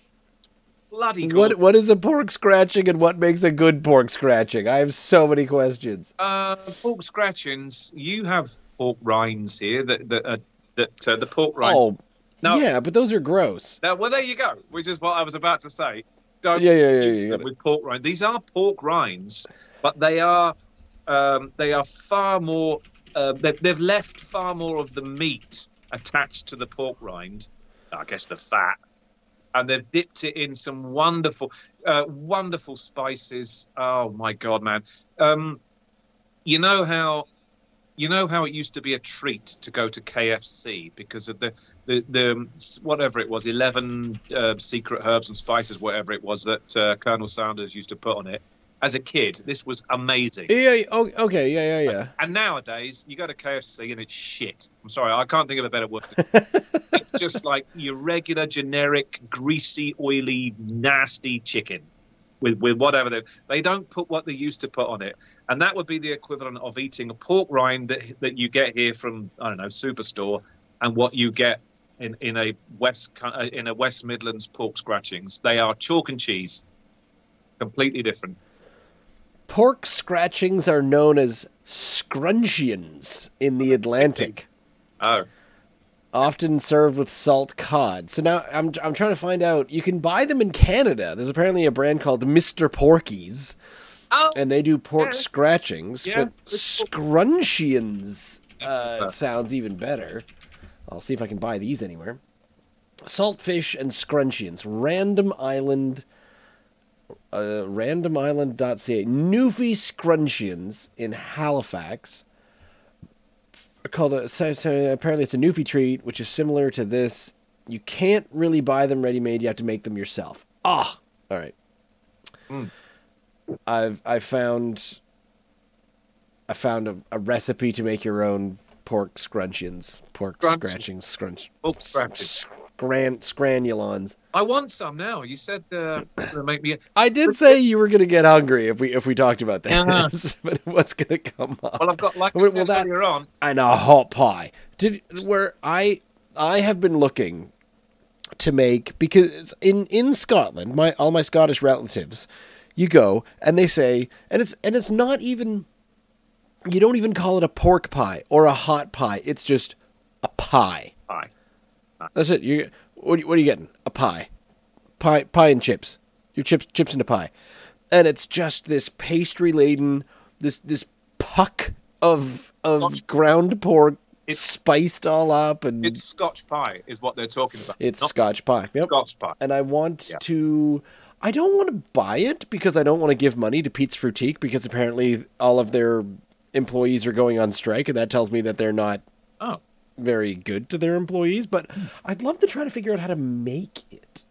bloody good what what is a pork scratching and what makes a good pork scratching? I have so many questions. Uh, pork scratchings. You have pork rinds here. That that uh, that uh, the pork rind. Oh, No. yeah, but those are gross. Now, well, there you go. Which is what I was about to say. Don't Yeah, yeah, yeah, them with pork rind. These are pork rinds, but they are um, they are far more. Uh, they've, they've left far more of the meat attached to the pork rind. I guess the fat. And they've dipped it in some wonderful, uh, wonderful spices. Oh my god, man! Um, you know how you know how it used to be a treat to go to KFC because of the the, the whatever it was, eleven uh, secret herbs and spices, whatever it was that uh, Colonel Sanders used to put on it. As a kid, this was amazing. Yeah, oh, okay, yeah, yeah, yeah. And nowadays, you go to KFC and it's shit. I'm sorry, I can't think of a better word. it's just like your regular, generic, greasy, oily, nasty chicken. with with whatever they they don't put what they used to put on it, and that would be the equivalent of eating a pork rind that that you get here from I don't know Superstore, and what you get in in a West uh, in a West Midlands pork scratchings. They are chalk and cheese, completely different. Pork scratchings are known as scrunchions in the Atlantic. Oh, often served with salt cod. So now I'm I'm trying to find out. You can buy them in Canada. There's apparently a brand called Mr. Porky's, oh, and they do pork Yeah. scratchings. Yeah, But it's scrunchions uh, sounds even better. I'll see if I can buy these anywhere. Saltfish and scrunchions. Random Island. Uh, randomisland.ca. Newfie scrunchions in Halifax called a, so, so apparently it's a Newfie treat, which is similar to this. You can't really buy them ready made. You have to make them yourself. Ah, all right. Mm. I've I found I found a, a recipe to make your own pork scrunchions, pork Scrunch- scratching scrunch, pork. Scran scranulons. I want some now. You said uh, to make me. I did say you were gonna get hungry if we if we talked about that, Yeah. but it was gonna come up. Well, I've got like I Well, that- earlier on. and a hot pie. Did where I I have been looking to make because in in Scotland, my all my Scottish relatives, you go and they say, and it's and it's not even you don't even call it a pork pie or a hot pie. It's just a pie. Hi. That's it. You what, are you- what are you getting? A pie, pie, pie and chips. Your chips, chips and a pie, and it's just this pastry laden, this this puck of of ground pork, It's- spiced all up, and It's Scotch pie, is what they're talking about. it's Not Scotch pie. Yep. Scotch pie. And I want Yeah. to. I don't want to buy it because I don't want to give money to Pete's Frootique because apparently all of their employees are going on strike, and that tells me that they're not Oh, very good to their employees. But I'd love to try to figure out how to make it.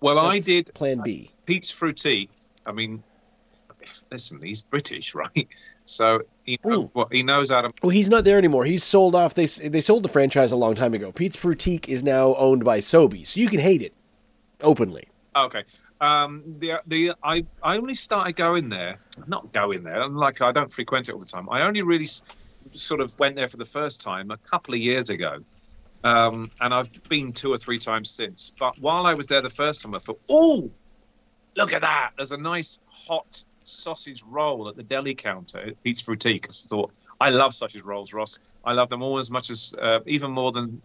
well, I did Plan B. Pete's Frootique. I mean, listen, he's British, right? So he, Ooh. well, he knows how to. Well, he's not there anymore. He's sold off. They they sold the franchise a long time ago. Pete's Frootique is now owned by Sobeys, so you can hate it openly. Okay. Um, the the I I only started going there, not going there. Like I don't frequent it all the time. I only really sort of went there for the first time a couple of years ago, um, and I've been two or three times since. But while I was there the first time, I thought, oh, look at that! There's a nice hot sausage roll at the deli counter at Pete's Frootique. I thought, I love sausage rolls, Ross. I love them all as much as, uh, even more than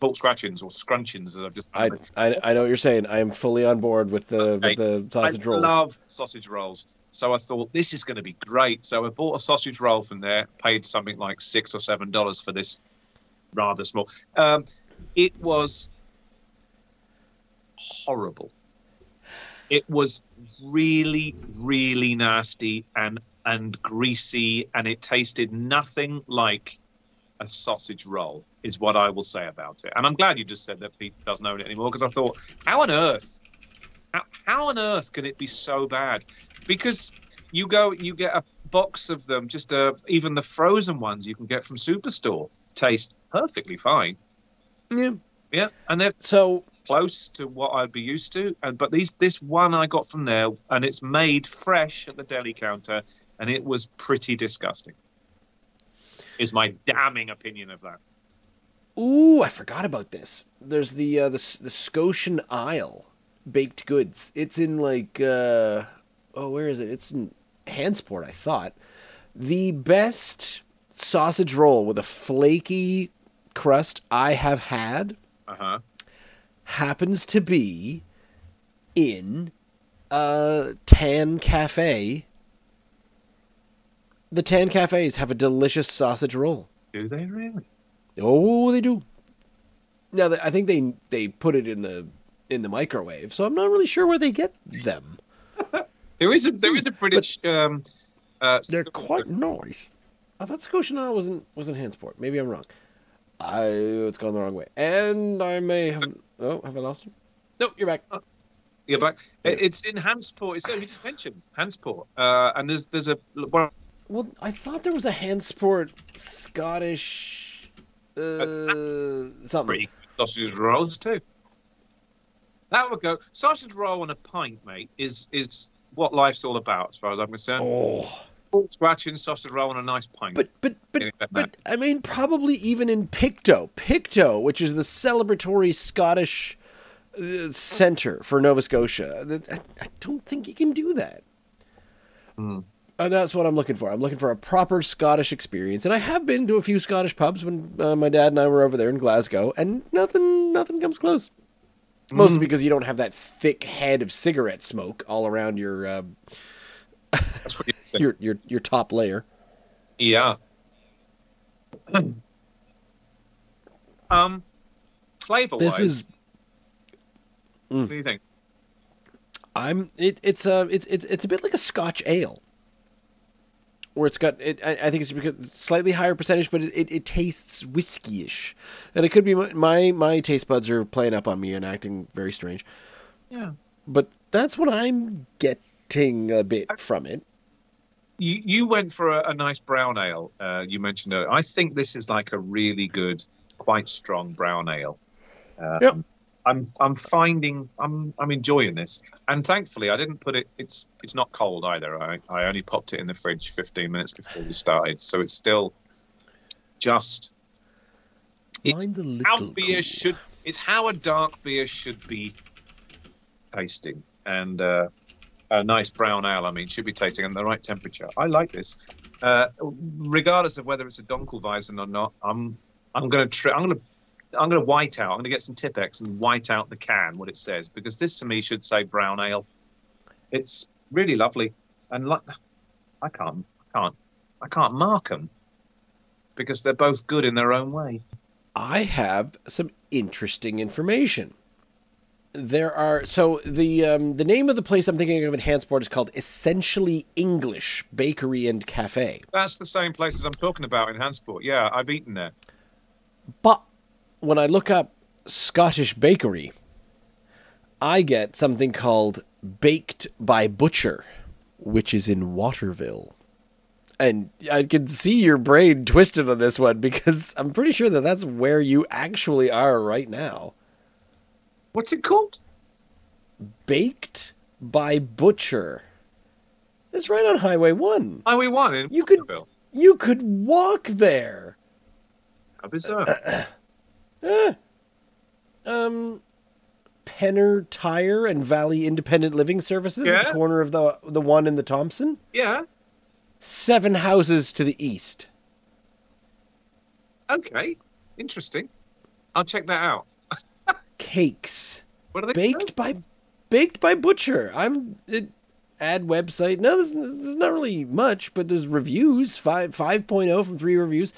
pork scratchings or scrunchings, as I've just. I, I I know what you're saying. I am fully on board with the Okay. with the sausage I rolls. I love sausage rolls. So I thought this is going to be great. So I bought a sausage roll from there, paid something like six or seven dollars for this rather small. Um, it was horrible. It was really, really nasty and and greasy, and it tasted nothing like a sausage roll. Is what I will say about it. And I'm glad you just said that Pete doesn't own it anymore because I thought, how on earth how, how on earth can it be so bad? Because you go, you get a box of them, just uh, even the frozen ones you can get from Superstore taste perfectly fine. Yeah. Yeah, and they're So close to what I'd be used to. And but these this one I got from there, and it's made fresh at the deli counter, and it was pretty disgusting. Is my damning opinion of that. Ooh, I forgot about this. There's the uh, the the Scotian Isle baked goods. It's in like uh, oh, where is it? It's in Hantsport, I thought. The best sausage roll with a flaky crust I have had Uh huh. happens to be in uh Tan Cafe. The Tan Cafes have a delicious sausage roll. Do they really? Oh, they do. Now, I think they they put it in the in the microwave, so I'm not really sure where they get them. There is a there is a British. um, uh, They're quite nice. I thought Scotian Isle wasn't wasn't Hantsport. Maybe I'm wrong. I it's gone the wrong way, and I may have. Oh, have I lost you? No, you're back. Yeah, but Yeah. it's in Hantsport. It's we just mentioned Hantsport, uh, and there's there's a well, Well, I thought there was a Hantsport Scottish uh, something. pretty good sausage rolls too. That would go sausage roll on a pint, mate. Is is what life's all about, as far as I'm concerned. Oh. Scratching, sausage roll, and a nice pint. But but but but I mean, probably even in Pictou, Pictou, which is the celebratory Scottish uh, center for Nova Scotia. I, don't think you can do that. Uh, that's what I'm looking for. I'm looking for a proper Scottish experience, and I have been to a few Scottish pubs when uh, my dad and I were over there in Glasgow, and nothing, nothing comes close. Mostly because you don't have that thick head of cigarette smoke all around your uh, That's what you say. your your your top layer. Yeah. um, flavor This wise, is what do you think? I'm it, it's a it's it's it's a bit like a Scotch ale, where it's got it. I, I think it's because slightly higher percentage, but it, it, it tastes whiskey-ish, and it could be my, my my taste buds are playing up on me and acting very strange. Yeah. But that's what I'm getting a bit from it. You you went for a, a nice brown ale. Uh, you mentioned it. I think this is like a really good, quite strong brown ale. Um, Yep. I'm I'm finding I'm I'm enjoying this, and thankfully I didn't put it. It's it's not cold either. I I only popped it in the fridge 15 minutes before we started, so it's still just. It's how beer cool. should. It's how a dark beer should be tasting, and uh, a nice brown ale. I mean, should be tasting at the right temperature. I like this, uh, regardless of whether it's a Dunkelweizen or not. I'm I'm gonna try. I'm gonna I'm gonna white out. I'm gonna get some Tipp-Ex and white out the can what it says because this to me should say brown ale. It's really lovely, and like I can't I can't I can't mark them because they're both good in their own way. I have some interesting information. There are so the um, the name of the place I'm thinking of in Hantsport is called Essentially English Bakery and Cafe. That's the same place that I'm talking about in Hantsport. Yeah, I've eaten there. But when I look up Scottish bakery, I get something called Baked by Butcher, which is in Waterville. And I can see your brain twisted on this one because I'm pretty sure that that's where you actually are right now. What's it called? Baked by Butcher. It's right on Highway 1. Highway One in You could- Waterville. You could walk there. How bizarre. um Penner Tire and Valley Independent Living Services at the corner of the the one in the Thompson. yeah. Seven houses to the east. Okay. Interesting. I'll check that out. Cakes What are they baked by baked by Butcher. I'm it, ad website. No, this, this is not really much, but there's reviews. Five 5.0 from three reviews.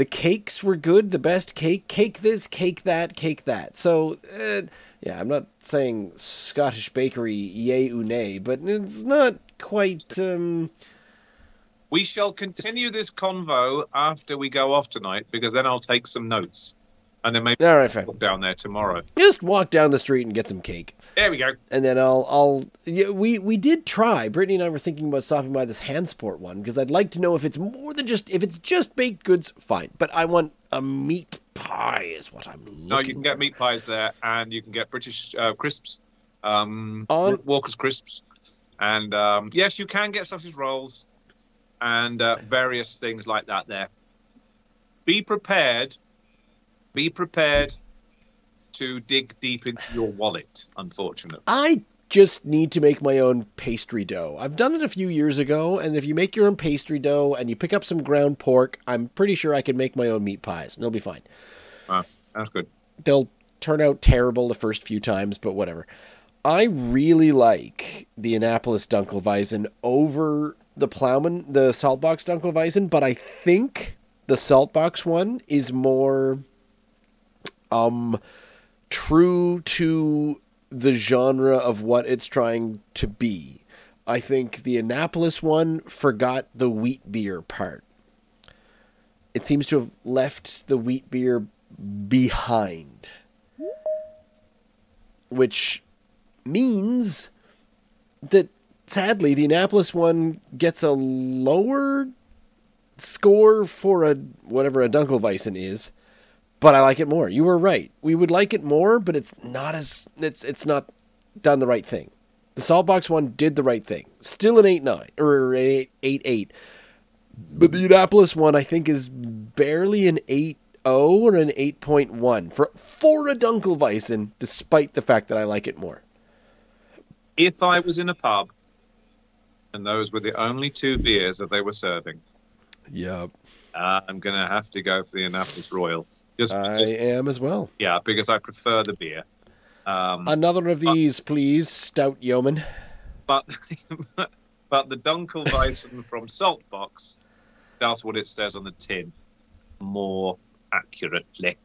The cakes were good. The best cake. Cake this, cake that, cake that. So, uh, yeah, I'm not saying Scottish bakery yay ou nay, but it's not quite. Um, We shall continue this convo after we go off tonight because then I'll take some notes and then maybe all right, fine. walk down there tomorrow. Just walk down the street and get some cake. There we go. and then I'll I'll yeah, we we did try. Brittany and I were thinking about stopping by this Hantsport one because I'd like to know if it's more than just if it's just baked goods. Fine, but I want a meat pie is what I'm looking. No, you can get meat pies there and you can get British uh, crisps, um, On- Walker's crisps. And um, yes, you can get sausage rolls and uh, various things like that there. Be prepared. Be prepared to dig deep into your wallet, unfortunately. I just need to make my own pastry dough. I've done it a few years ago, and if you make your own pastry dough and you pick up some ground pork, I'm pretty sure I can make my own meat pies, and they'll be fine. Ah, that's good. they'll turn out terrible the first few times, but whatever. I really like the Annapolis Dunkelweizen over the Plowman, the Saltbox Dunkelweizen, but I think the Saltbox one is more um true to the genre of what it's trying to be. I think the Annapolis one forgot the wheat beer part. It seems to have left the wheat beer behind. Which means that sadly the Annapolis one gets a lower score for a whatever a Dunkelweizen is, but I like it more. You were right. We would like it more, but it's not as it's it's not done the right thing. The Saltbox one did the right thing. Still an 8 9 or an 8 8. 8. But the Annapolis one, I think, is barely an 8 0 or an 8.1 for, for a Dunkelweizen, despite the fact that I like it more. If I was in a pub and those were the only two beers that they were serving, Yep. uh, I'm going to have to go for the Annapolis Royal. Just I because, am as well. yeah, because I prefer the beer. Um, Another of these, please, Stout Yeoman. but but the Dunkelweizen from Saltbox does what it says on the tin more accurately.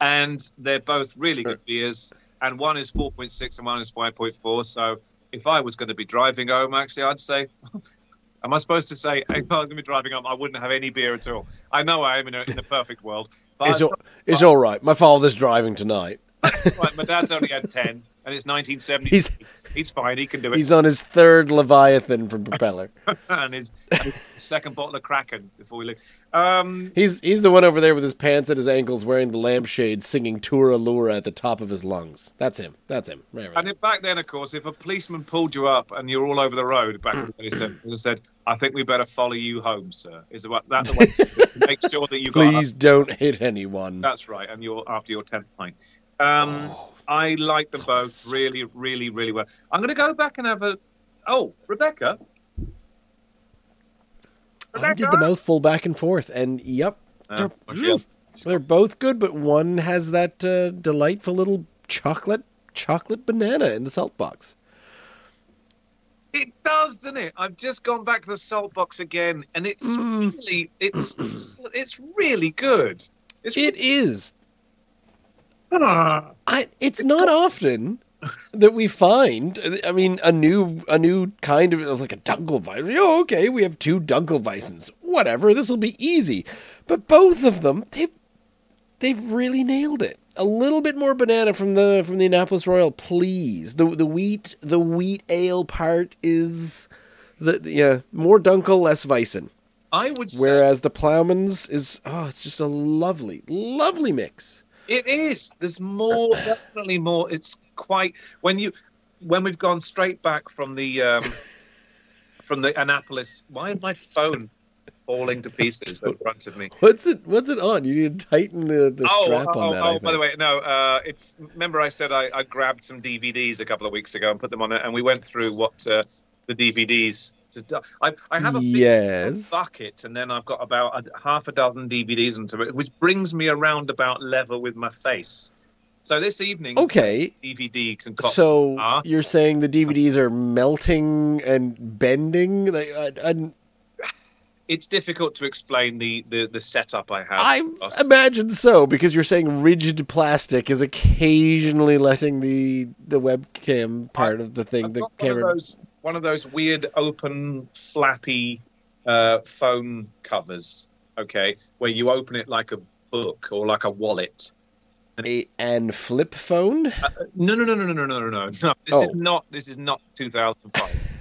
And they're both really good beers. And one is 4.6 and one is 5.4. So if I was going to be driving home, actually, I'd say, am I supposed to say, if I was going to be driving home, I wouldn't have any beer at all? I know I am in a, in a perfect world. It's, all, it's all right. My father's driving tonight. Right, my dad's only had 10, and it's 1970. He's He's fine. He can do it. he's on his third Leviathan from Propeller. and his, his second bottle of Kraken before we leave. Um, He's he's the one over there with his pants at his ankles, wearing the lampshade, singing Tura Lura at the top of his lungs. That's him. That's him. Right, right. and if back then, of course, if a policeman pulled you up and you're all over the road, back in the day, said, "I think we better follow you home, sir." Is what that's the way to make sure that you got. Please don't hit anyone. That's right, and you're after your tenth pint. Um, Oh, I like them both really, really, really well. I'm going to go back and have a. Oh, Rebecca. I did the mouthful back and forth, and yep, Uh, they're, mm, they're both good, but one has that uh, delightful little chocolate chocolate banana in the salt box. It does, doesn't it? I've just gone back to the salt box again, and it's Mm. really, it's, it's really good. It's It is. Ah. I, it's not often that we find. I mean, a new a new kind of it was like a Dunkelweizen. Oh, okay, we have two Dunkelweizens. Whatever, this will be easy. But both of them, they they've really nailed it. A little bit more banana from the from the Annapolis Royal, please. The the wheat the wheat ale part is the yeah more Dunkel, less Weizen. I would Whereas the Plowman's is oh, it's just a lovely lovely mix. it is. There's more, definitely more. It's quite when you when we've gone straight back from the um, from the Annapolis. Why is my phone falling to pieces in front of me? What's it? What's it on? You need to tighten the, the strap oh, on oh, that. oh, by the way, no. Uh, it's remember I said I, I grabbed some DVDs a couple of weeks ago and put them on it, and we went through what uh, the DVDs. To do. I, I have a big Yes. bucket, and then I've got about a, half a dozen DVDs onto it, which brings me around about level with my face. So this evening, Okay, DVD concoction. so Ah. you're saying the DVDs are melting and bending? Like, I, I, it's difficult to explain the, the, the setup I have. I imagine so because you're saying rigid plastic is occasionally letting the the webcam part of the thing, I've the got one of those one of those weird open flappy uh, phone covers. Okay, where you open it like a book or like a wallet. And A, and flip phone. uh, no, no, no, no, no, no, no, no, no. no. This Oh. is not. This is not 2005.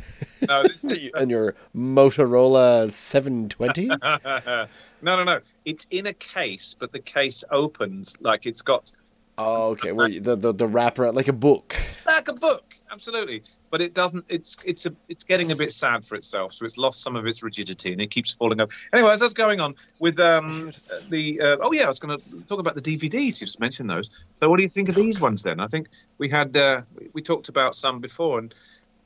No, this is. and your Motorola 720. no, no, no. It's in a case, but the case opens like it's got oh, okay. Where the, the the wrapper like a book. like a book. Absolutely. But it doesn't. It's it's a it's getting a bit sad for itself. So it's lost some of its rigidity and it keeps falling over. Anyway, as I was going on with um the uh, oh yeah, I was going to talk about the DVDs. You just mentioned those. So what do you think of these ones then? I think we had uh, we talked about some before and.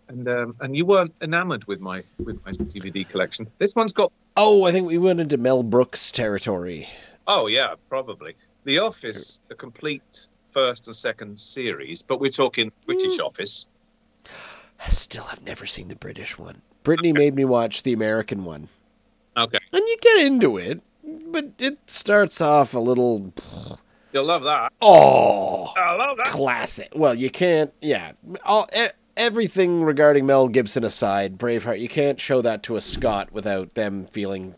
And um, and you weren't enamoured with my with my DVD collection. This one's got Oh, I think we went into Mel Brooks territory. Oh yeah, probably. The Office, a complete first and second series, but we're talking British Office. I still have never seen the British one. Brittany made me watch the American one. Okay, And you get into it, but it starts off a little you'll love that. oh, I love that. classic. Well, you can't yeah, all e- everything regarding Mel Gibson aside, Braveheart, you can't show that to a Scot without them feeling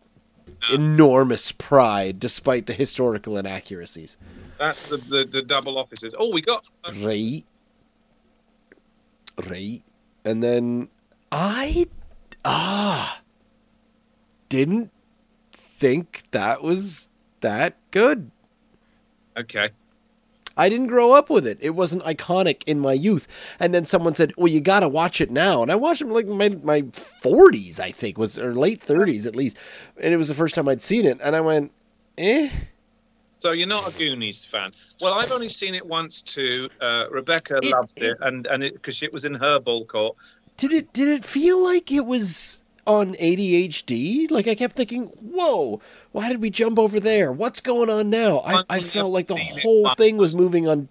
enormous pride despite the historical inaccuracies. That's the, the, the double offices. Oh, we got uh, Right. Right. And then I ah didn't think that was that good. okay. I didn't grow up with it. It wasn't iconic in my youth. And then someone said, "Well, you got to watch it now." And I watched it in, like my my 40s, I think, was or late 30s at least. And it was the first time I'd seen it, and I went, "Eh." So you're not a Goonies fan. Well, I've only seen it once too. Uh, Rebecca It- loved it- it, and and because it was in her ball court. Did it did it feel like it was on ADHD? Like I kept thinking, "Whoa, why did we jump over there? What's going on now?" I, I felt like the whole thing was moving on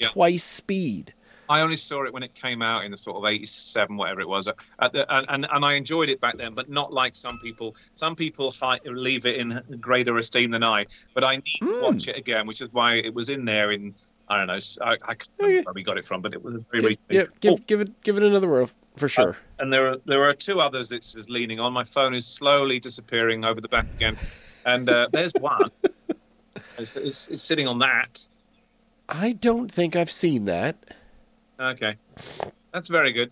Yeah. twice speed. I only saw it when it came out in the sort of '87, whatever it was, at the, and, and I enjoyed it back then, but not like some people. Some people leave it in greater esteem than I. But I need to Mm. watch it again, which is why it was in there. In I don't know, I, I can't remember where we got it from, but it was a very Give, recent. yeah, give Oh, give it give it another whirl for sure. and there are there are two others it's leaning on. My phone is slowly disappearing over the back again, and uh, there's one. It's, it's, it's sitting on that. I don't think I've seen that. Okay, that's very good.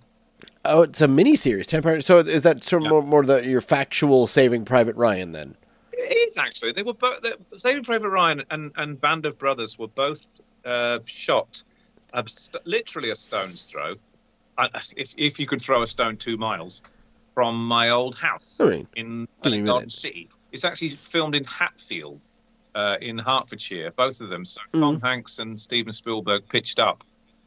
Oh, it's a mini series, ten part. So is that sort of Yeah. more, more the your factual Saving Private Ryan then? Is actually. They were both. Saving Private Ryan and, and Band of Brothers were both uh, shot literally a stone's throw, uh, if if you could throw a stone two miles from my old house I mean, in Give me a Garden minute. City. It's actually filmed in Hatfield, uh, in Hertfordshire. Both of them. So Tom Mm. Hanks and Steven Spielberg pitched up,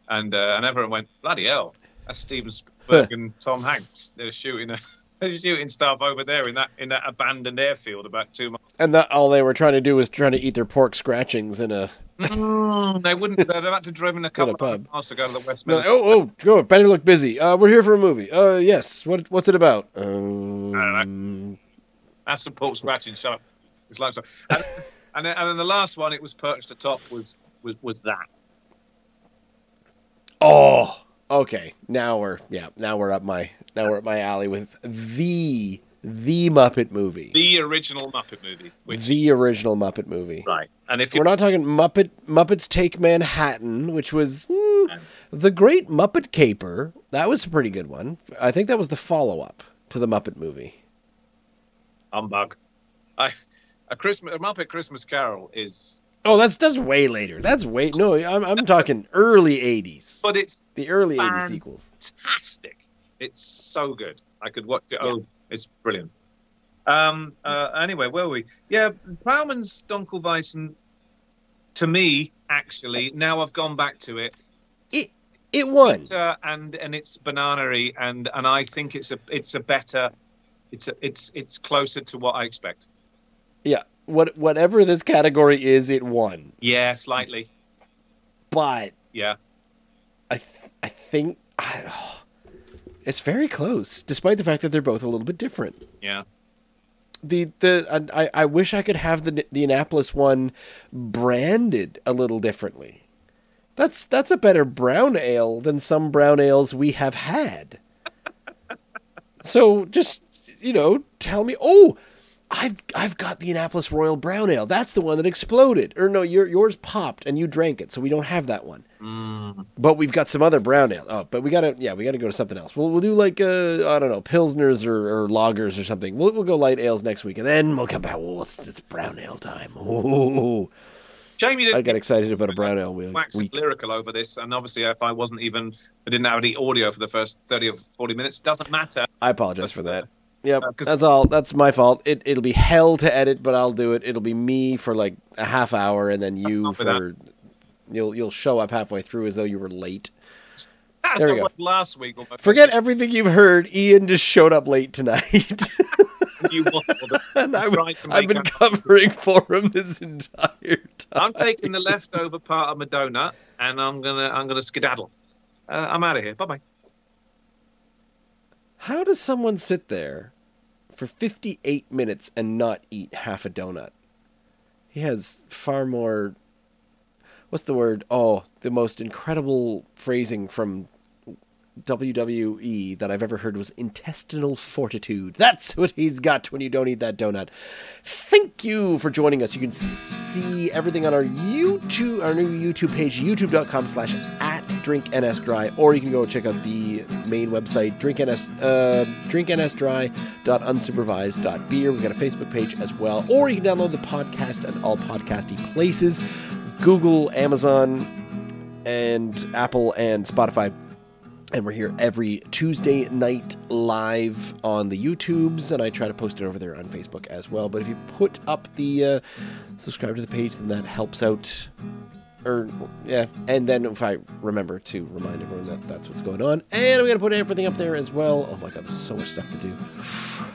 and uh, and everyone went bloody hell. That's Steven Spielberg and Tom Hanks. They're shooting a. They're shooting stuff over there in that in that abandoned airfield about two miles. and that all they were trying to do was trying to eat their pork scratchings in a. Mm, they wouldn't. They'd have had to drive in a couple pub. of miles to go to the West They're like, oh, oh, go! Better look busy. Uh, we're here for a movie. Uh, yes. What what's it about? Um, That's some pork scratching. Shut up. It's like so. And, and, then, and then the last one, it was perched atop, was was was that. oh, okay. Now we're yeah. Now we're up my now we're up my alley with the the Muppet movie, The original Muppet movie. Which, the original Muppet movie. right. And if We're not talking Muppet Muppets Take Manhattan, which was hmm, the Great Muppet Caper. That was a pretty good one. I think that was the follow up to the Muppet movie. humbug, I a Christmas a Muppet Christmas Carol is, Oh, that's that's way later. That's way no. I'm I'm talking early '80s. but it's The early '80s sequels. fantastic. It's so good. I could watch it. Oh, it's brilliant. Um. Uh, anyway, where were we? Yeah, Plowman's Dunkelweizen. To me, actually, now I've gone back to it. It it won. uh, and and it's bananery, and and I think it's a it's a better, it's a, it's it's closer to what I expect. Yeah. What whatever this category is, it won. Yeah, slightly. But Yeah. I th- I think I, oh, it's very close, despite the fact that they're both a little bit different. Yeah. the the I, I wish I could have the the Annapolis one branded a little differently. That's that's a better brown ale than some brown ales we have had. so just you know, tell me. Oh, I've I've got the Annapolis Royal Brown Ale. That's the one that exploded. Or no, your yours popped and you drank it, so we don't have that one. Mm. But we've got some other brown ale. Oh, but we gotta yeah, we gotta go to something else. We'll we'll do like uh I don't know pilsners or, or lagers or something. We'll we'll go light ales next week, and then we'll come back. Oh, it's, it's brown ale time. Oh, Jamie didn't I got excited about a brown ale we- wax lyrical over this, and obviously, if I wasn't even, I didn't have any audio for the first thirty or forty minutes. Doesn't matter. I apologize for that. Yep, Uh, that's all. That's my fault. It it'll be hell to edit, but I'll do it. It'll be me for like a half hour, and then you that. for you'll you'll show up halfway through as though you were late. That's There we go. Last week. Forget everything you've heard. Ian just showed up late tonight. You and I, I've been covering for him this entire time. I'm taking the leftover part of my donut, and I'm gonna I'm gonna skedaddle. Uh, I'm out of here. Bye bye. How does someone sit there for 58 minutes and not eat half a donut? He has far more. What's the word? Oh, the most incredible phrasing from WWE that I've ever heard was intestinal fortitude. That's what he's got when you don't eat that donut. Thank you for joining us. You can see everything on our YouTube, our new YouTube page, youtube.com slash drinknsdry, or you can go check out the main website, drinkns, uh, drinknsdry.unsupervised.beer. We've got a Facebook page as well, or you can download the podcast at all podcasty places. Google, Amazon, and Apple and Spotify. And we're here every Tuesday night live on the YouTubes, and I try to post it over there on Facebook as well. But if you put up the uh, subscribe to the page, then that helps out. Or yeah, and then if I remember to remind everyone that that's what's going on, and we got to put everything up there as well. Oh my god, there's so much stuff to do.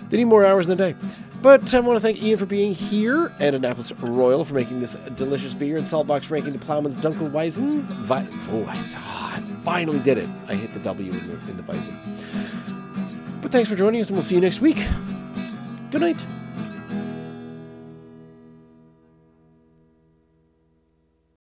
They need more hours in the day. But I want to thank Ian for being here, and Annapolis Royal for making this delicious beer, and Saltbox for making the Plowman's Dunkelweizen. Vi- oh, I, I finally did it. I hit the W in the, in the Weizen. But thanks for joining us, and we'll see you next week. Good night.